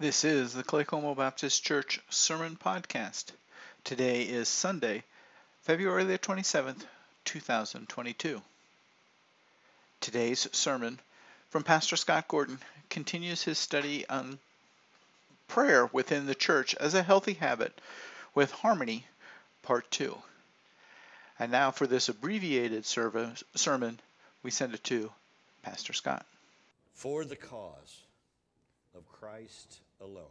This is the Claycomo Baptist Church Sermon Podcast. Today is Sunday, February the 27th, 2022. Today's sermon from Pastor Scott Gordon continues his study on prayer within the church as a healthy habit with Harmony, Part 2. And now for this abbreviated sermon, we send it to Pastor Scott. For the cause of Christ alone.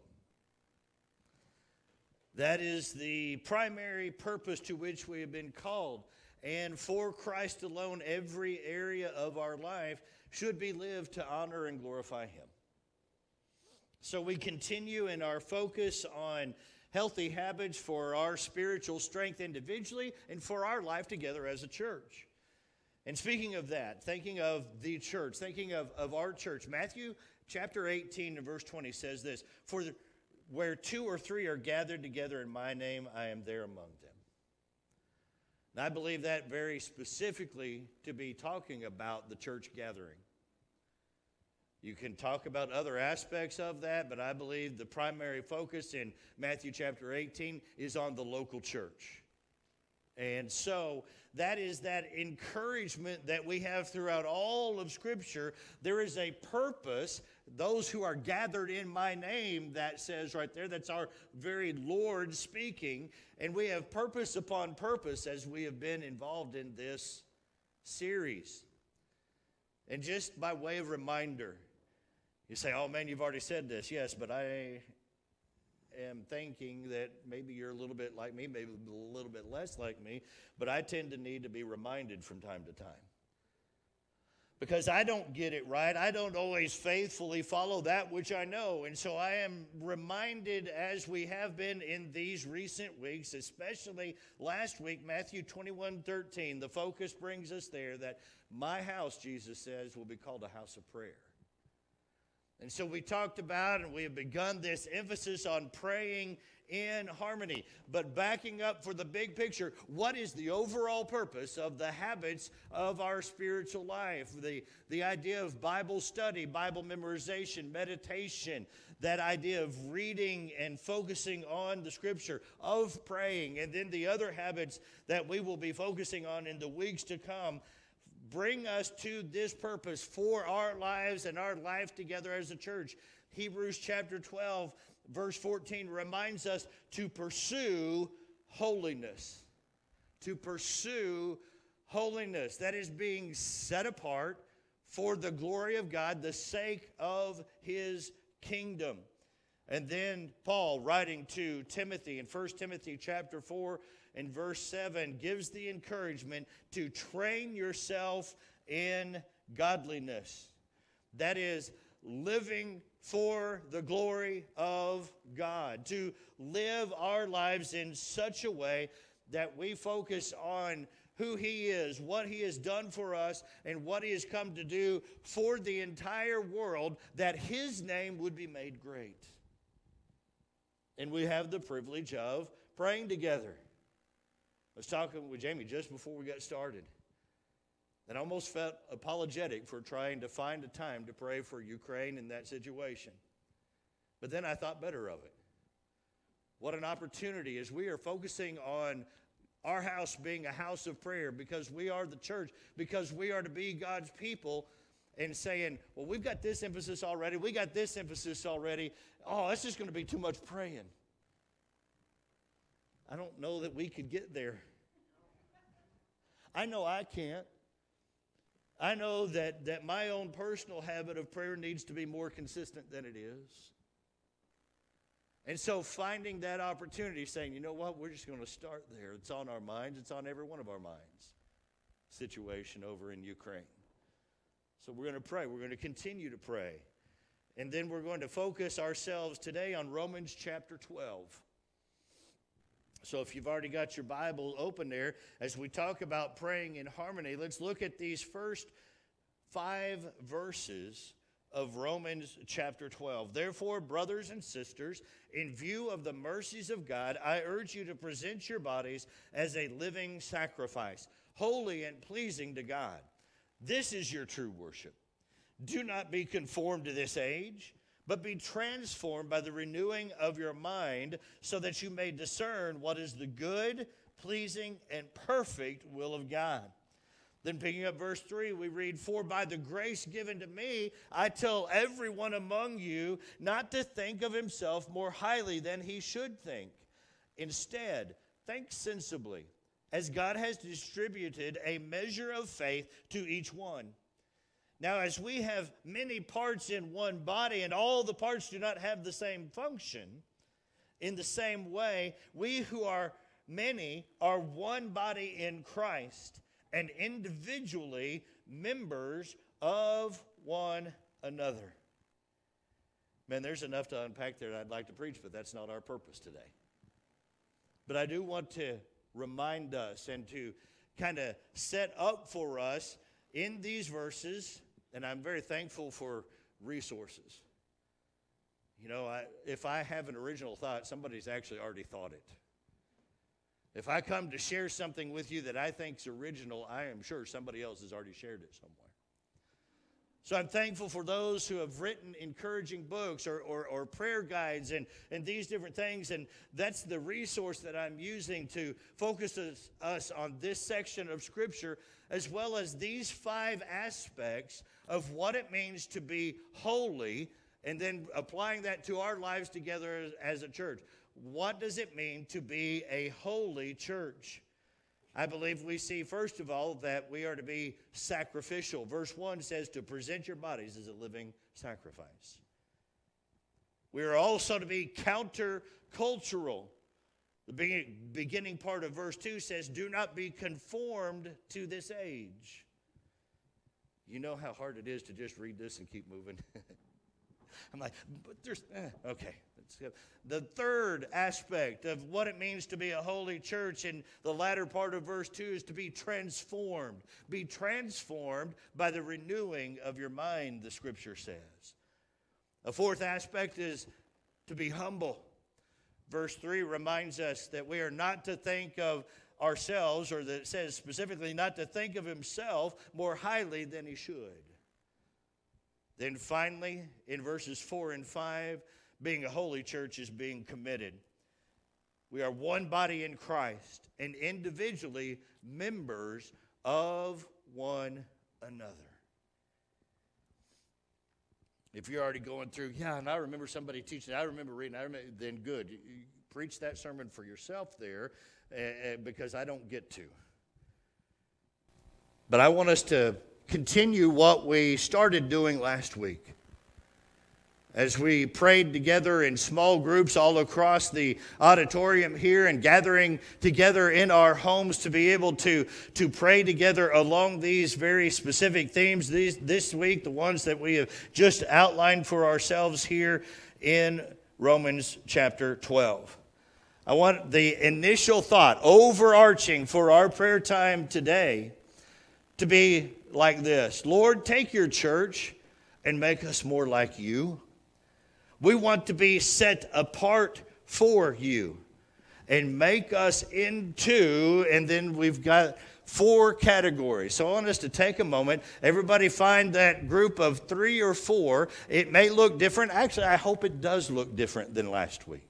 That is the primary purpose to which we have been called. And for Christ alone, every area of our life should be lived to honor and glorify Him. So we continue in our focus on healthy habits for our spiritual strength individually and for our life together as a church. And speaking of that, thinking of the church, thinking of, of our church, Matthew chapter 18 and verse 20 says this For the, where two or three are gathered together in my name, I am there among them. And I believe that very specifically to be talking about the church gathering. You can talk about other aspects of that, but I believe the primary focus in Matthew chapter 18 is on the local church. And so that is that encouragement that we have throughout all of Scripture. There is a purpose. Those who are gathered in my name, that says right there, that's our very Lord speaking. And we have purpose upon purpose as we have been involved in this series. And just by way of reminder, you say, oh man, you've already said this. Yes, but I am thinking that maybe you're a little bit like me, maybe a little bit less like me, but I tend to need to be reminded from time to time. Because I don't get it right. I don't always faithfully follow that which I know. And so I am reminded, as we have been in these recent weeks, especially last week, Matthew 21 13, the focus brings us there that my house, Jesus says, will be called a house of prayer. And so we talked about and we have begun this emphasis on praying in harmony. But backing up for the big picture, what is the overall purpose of the habits of our spiritual life? The, the idea of Bible study, Bible memorization, meditation, that idea of reading and focusing on the scripture, of praying, and then the other habits that we will be focusing on in the weeks to come bring us to this purpose for our lives and our life together as a church. Hebrews chapter 12, verse 14 reminds us to pursue holiness. To pursue holiness. That is being set apart for the glory of God, the sake of his kingdom. And then Paul writing to Timothy in 1 Timothy chapter 4 and verse 7 gives the encouragement to train yourself in godliness. That is, living for the glory of God, to live our lives in such a way that we focus on who He is, what He has done for us, and what He has come to do for the entire world, that His name would be made great. And we have the privilege of praying together. I was talking with Jamie just before we got started. And almost felt apologetic for trying to find a time to pray for Ukraine in that situation. But then I thought better of it. What an opportunity as we are focusing on our house being a house of prayer because we are the church, because we are to be God's people, and saying, well, we've got this emphasis already, we got this emphasis already. Oh, that's just going to be too much praying. I don't know that we could get there. I know I can't. I know that, that my own personal habit of prayer needs to be more consistent than it is. And so finding that opportunity, saying, you know what, we're just going to start there. It's on our minds, it's on every one of our minds. Situation over in Ukraine. So we're going to pray. We're going to continue to pray. And then we're going to focus ourselves today on Romans chapter 12. So if you've already got your Bible open there, as we talk about praying in harmony, let's look at these first five verses of Romans chapter 12. Therefore, brothers and sisters, in view of the mercies of God, I urge you to present your bodies as a living sacrifice, holy and pleasing to God. This is your true worship. Do not be conformed to this age but be transformed by the renewing of your mind, so that you may discern what is the good, pleasing, and perfect will of God. Then, picking up verse 3, we read, For by the grace given to me, I tell everyone among you not to think of himself more highly than he should think. Instead, think sensibly, as God has distributed a measure of faith to each one. Now, as we have many parts in one body, and all the parts do not have the same function, in the same way, we who are many are one body in Christ and individually members of one another. Man, there's enough to unpack there that I'd like to preach, but that's not our purpose today. But I do want to remind us and to kind of set up for us in these verses, and I'm very thankful for resources. You know, I, if I have an original thought, somebody's actually already thought it. If I come to share something with you that I think's original, I am sure somebody else has already shared it somewhere. So I'm thankful for those who have written encouraging books or, or, or, prayer guides and, and these different things. And that's the resource that I'm using to focus us, us on this section of Scripture, as well as these five aspects of what it means to be holy, and then applying that to our lives together as, as a church what does it mean to be a holy church? I believe we see, first of all, that we are to be sacrificial. Verse 1 says to present your bodies as a living sacrifice. We are also to be countercultural. The beginning part of verse 2 says, Do not be conformed to this age. You know how hard it is to just read this and keep moving? I'm like, but there's, eh, okay. The third aspect of what it means to be a holy church in the latter part of verse 2 is to be transformed. Be transformed by the renewing of your mind, the scripture says. A fourth aspect is to be humble. Verse 3 reminds us that we are not to think of ourselves, or that it says specifically not to think of himself more highly than he should. Then finally, in verses 4 and 5, being a holy church is being committed. We are one body in Christ and individually members of one another. If you're already going through, yeah, and I remember somebody teaching, I remember reading, I remember, then good. You, preach that sermon for yourself there uh, because I don't get to. But I want us to continue what we started doing last week as we prayed together in small groups all across the auditorium here and gathering together in our homes to be able to, to pray together along these very specific themes this week, the ones that we have just outlined for ourselves here in Romans chapter 12. I want the initial thought, overarching for our prayer time today, to be like this Lord, take your church and make us more like you. We want to be set apart for you and make us into, and then we've got four categories. So I want us to take a moment. Everybody find that group of three or four. It may look different. Actually, I hope it does look different than last week.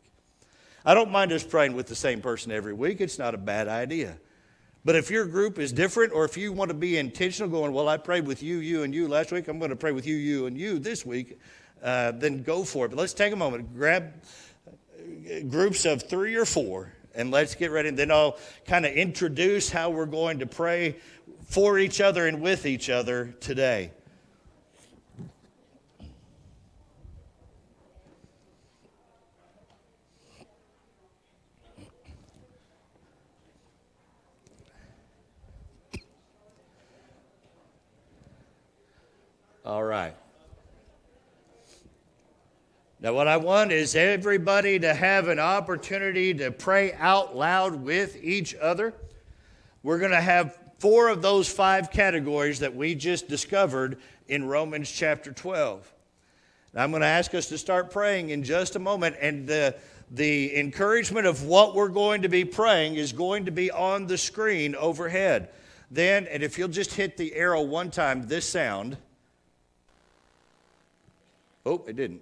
I don't mind us praying with the same person every week, it's not a bad idea. But if your group is different, or if you want to be intentional, going, Well, I prayed with you, you, and you last week, I'm going to pray with you, you, and you this week, uh, then go for it. But let's take a moment, grab uh, groups of three or four, and let's get ready. And then I'll kind of introduce how we're going to pray for each other and with each other today. All right. Now, what I want is everybody to have an opportunity to pray out loud with each other. We're going to have four of those five categories that we just discovered in Romans chapter 12. Now, I'm going to ask us to start praying in just a moment, and the, the encouragement of what we're going to be praying is going to be on the screen overhead. Then, and if you'll just hit the arrow one time, this sound. Oh, it didn't.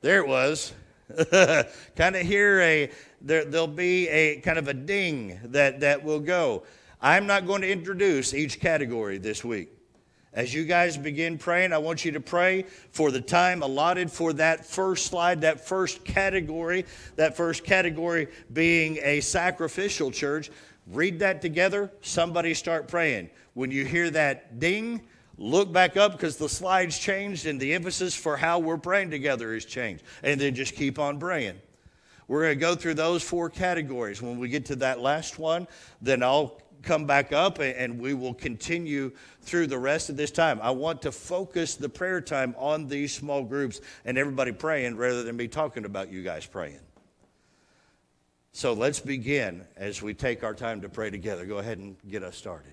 There it was. kind of hear a there, there'll be a kind of a ding that that will go. I'm not going to introduce each category this week. As you guys begin praying, I want you to pray for the time allotted for that first slide, that first category, that first category being a sacrificial church. Read that together. Somebody start praying. When you hear that ding, look back up because the slides changed and the emphasis for how we're praying together has changed. And then just keep on praying. We're going to go through those four categories. When we get to that last one, then I'll come back up and we will continue through the rest of this time. I want to focus the prayer time on these small groups and everybody praying rather than me talking about you guys praying. So let's begin as we take our time to pray together. Go ahead and get us started.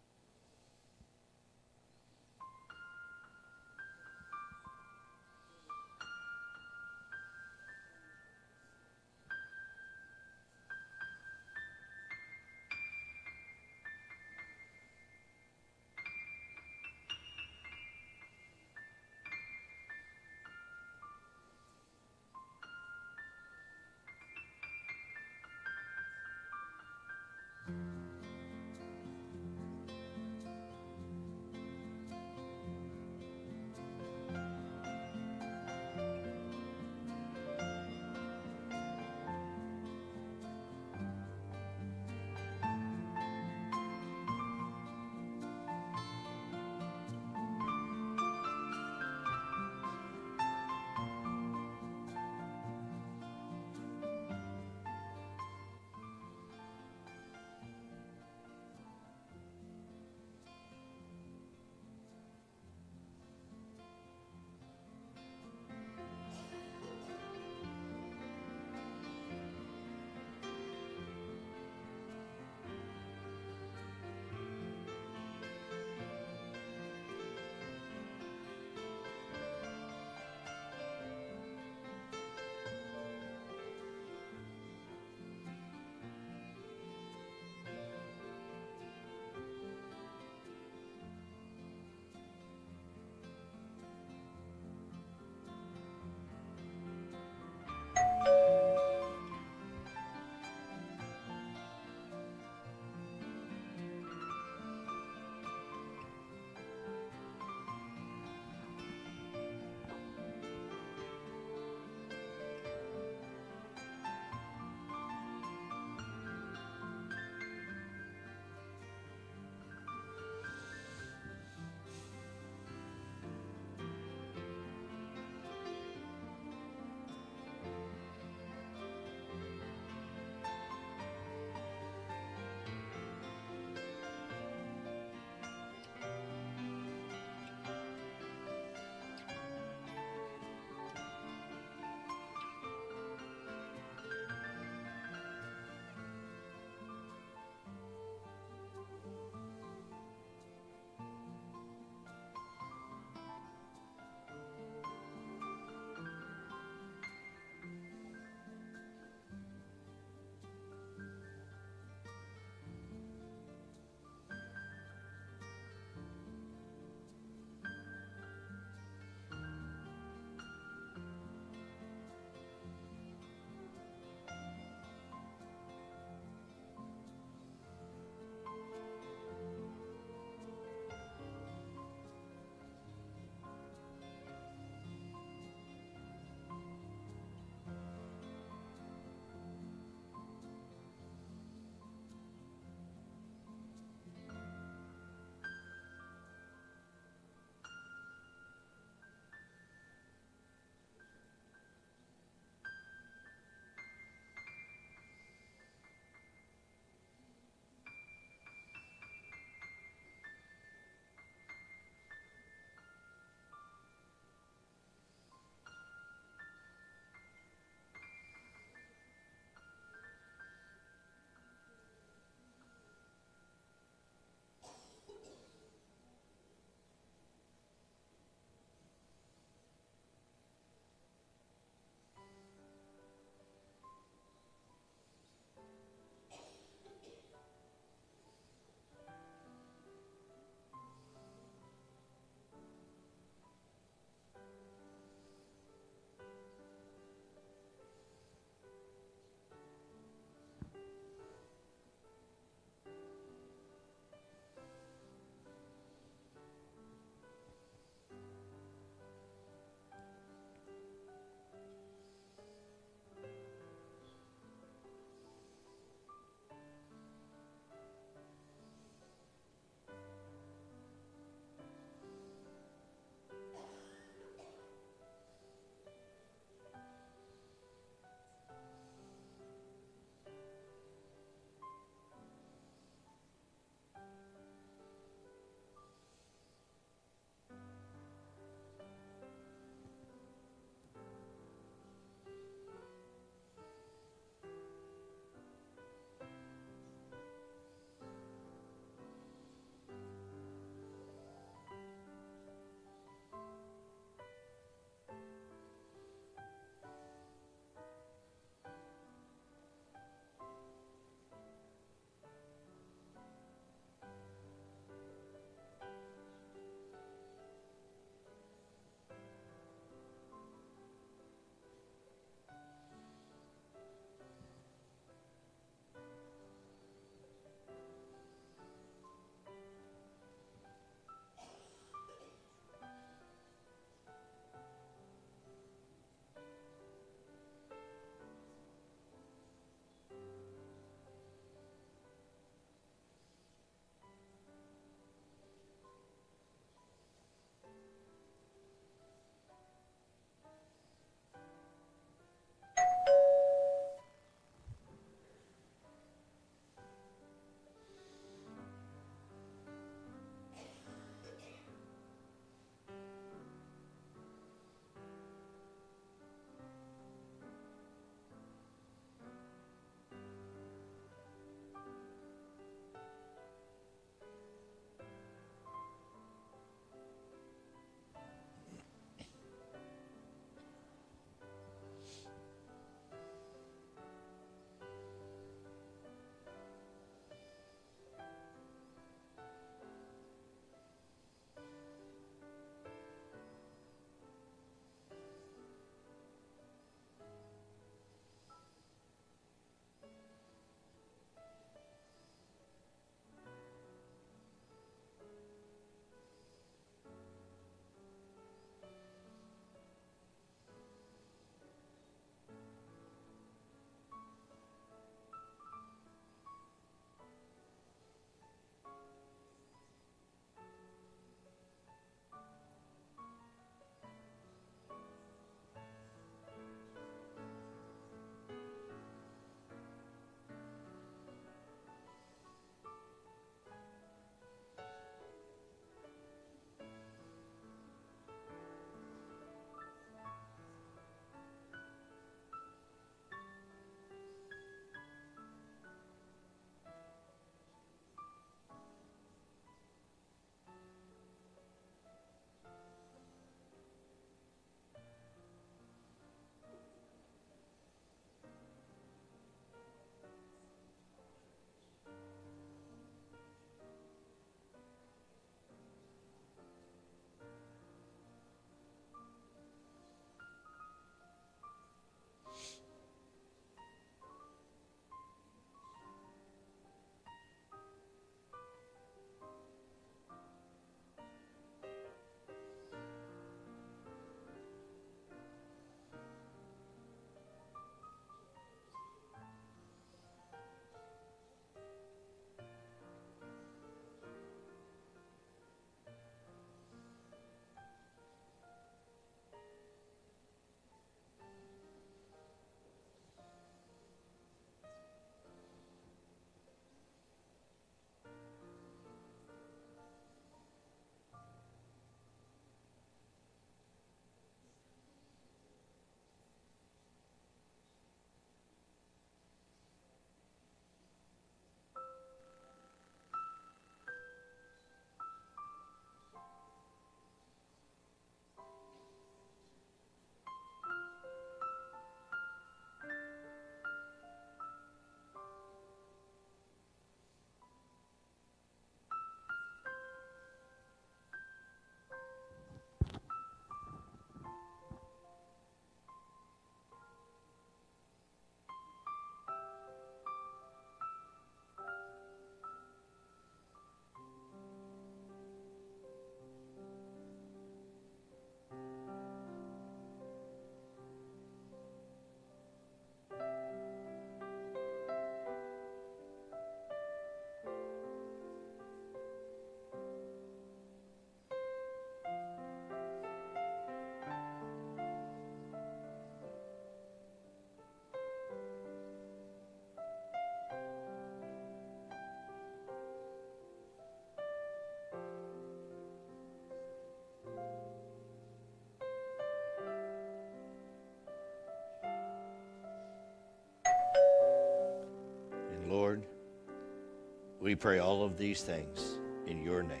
We pray all of these things in your name.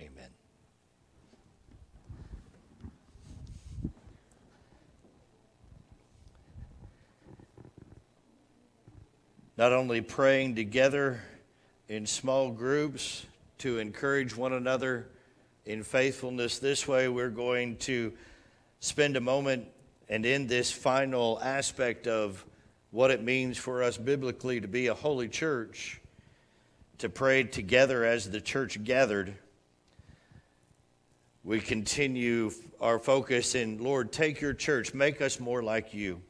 Amen. Not only praying together in small groups to encourage one another in faithfulness, this way we're going to spend a moment and in this final aspect of what it means for us biblically to be a holy church, to pray together as the church gathered. We continue our focus in Lord, take your church, make us more like you.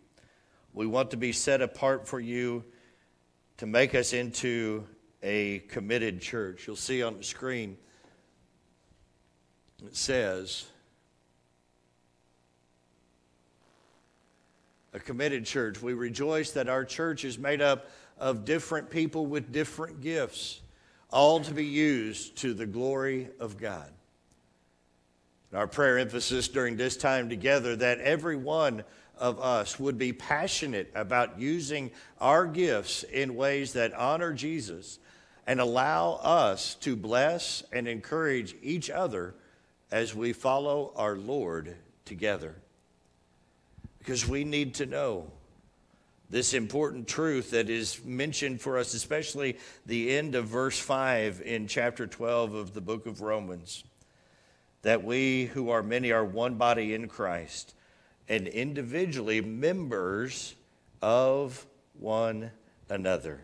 We want to be set apart for you to make us into a committed church. You'll see on the screen it says, a committed church. We rejoice that our church is made up of different people with different gifts, all to be used to the glory of God. Our prayer emphasis during this time together that every one of us would be passionate about using our gifts in ways that honor Jesus and allow us to bless and encourage each other as we follow our Lord together because we need to know this important truth that is mentioned for us, especially the end of verse 5 in chapter 12 of the book of Romans. That we who are many are one body in Christ and individually members of one another.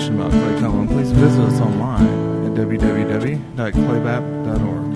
Information about Clay please visit us online at www.claybap.org.